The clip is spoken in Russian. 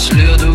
следует